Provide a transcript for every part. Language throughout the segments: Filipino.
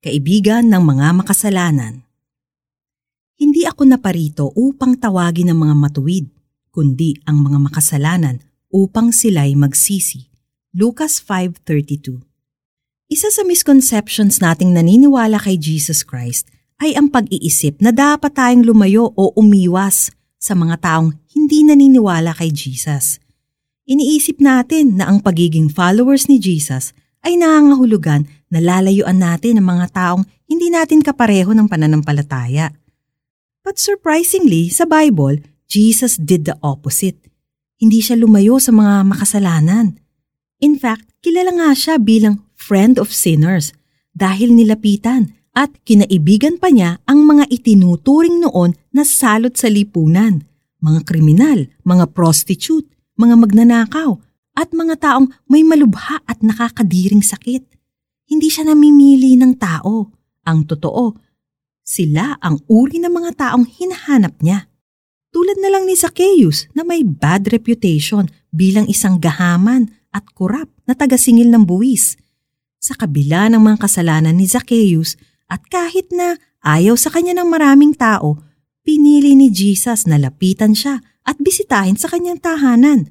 kaibigan ng mga makasalanan. Hindi ako naparito upang tawagin ang mga matuwid, kundi ang mga makasalanan upang sila'y magsisi. Lucas 5.32 Isa sa misconceptions nating naniniwala kay Jesus Christ ay ang pag-iisip na dapat tayong lumayo o umiwas sa mga taong hindi naniniwala kay Jesus. Iniisip natin na ang pagiging followers ni Jesus ay nangangahulugan na lalayuan natin ang mga taong hindi natin kapareho ng pananampalataya. But surprisingly, sa Bible, Jesus did the opposite. Hindi siya lumayo sa mga makasalanan. In fact, kilala nga siya bilang friend of sinners dahil nilapitan at kinaibigan pa niya ang mga itinuturing noon na salot sa lipunan, mga kriminal, mga prostitute, mga magnanakaw, at mga taong may malubha at nakakadiring sakit. Hindi siya namimili ng tao. Ang totoo, sila ang uri ng mga taong hinahanap niya. Tulad na lang ni Zacchaeus na may bad reputation bilang isang gahaman at kurap na tagasingil ng buwis. Sa kabila ng mga kasalanan ni Zacchaeus at kahit na ayaw sa kanya ng maraming tao, pinili ni Jesus na lapitan siya at bisitahin sa kanyang tahanan.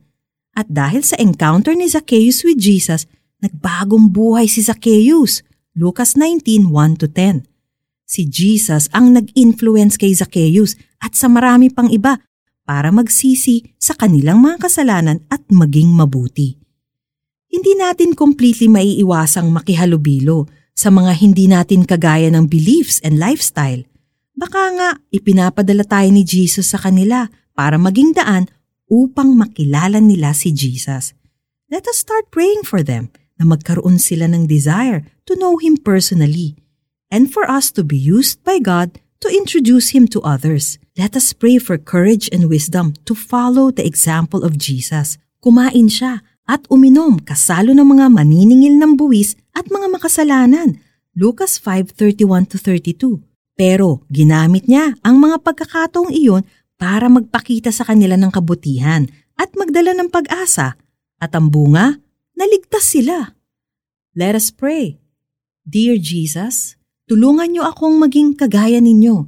At dahil sa encounter ni Zacchaeus with Jesus, nagbagong buhay si Zacchaeus. Lucas 19:1-10. Si Jesus ang nag-influence kay Zacchaeus at sa marami pang iba para magsisi sa kanilang mga kasalanan at maging mabuti. Hindi natin completely maiiwasang makihalubilo sa mga hindi natin kagaya ng beliefs and lifestyle. Baka nga ipinapadala tayo ni Jesus sa kanila para maging daan upang makilala nila si Jesus. Let us start praying for them na magkaroon sila ng desire to know Him personally and for us to be used by God to introduce Him to others. Let us pray for courage and wisdom to follow the example of Jesus. Kumain siya at uminom kasalo ng mga maniningil ng buwis at mga makasalanan. Lucas 5:31-32. Pero ginamit niya ang mga pagkakataong iyon para magpakita sa kanila ng kabutihan at magdala ng pag-asa. At ang bunga, naligtas sila. Let us pray. Dear Jesus, Tulungan niyo akong maging kagaya ninyo.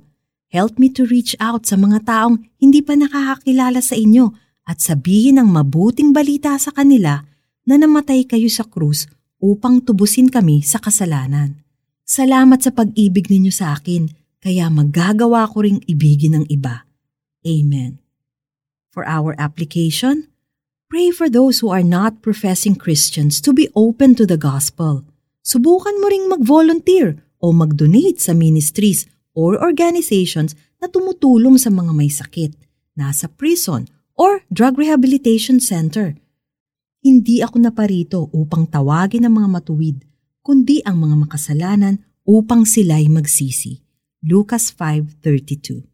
Help me to reach out sa mga taong hindi pa nakakakilala sa inyo at sabihin ang mabuting balita sa kanila na namatay kayo sa krus upang tubusin kami sa kasalanan. Salamat sa pag-ibig ninyo sa akin, kaya magagawa ko ring ibigin ng iba. Amen. For our application, pray for those who are not professing Christians to be open to the gospel. Subukan mo ring mag-volunteer o mag-donate sa ministries or organizations na tumutulong sa mga may sakit, nasa prison or drug rehabilitation center. Hindi ako naparito upang tawagin ang mga matuwid, kundi ang mga makasalanan upang sila'y magsisi. Lucas 5.32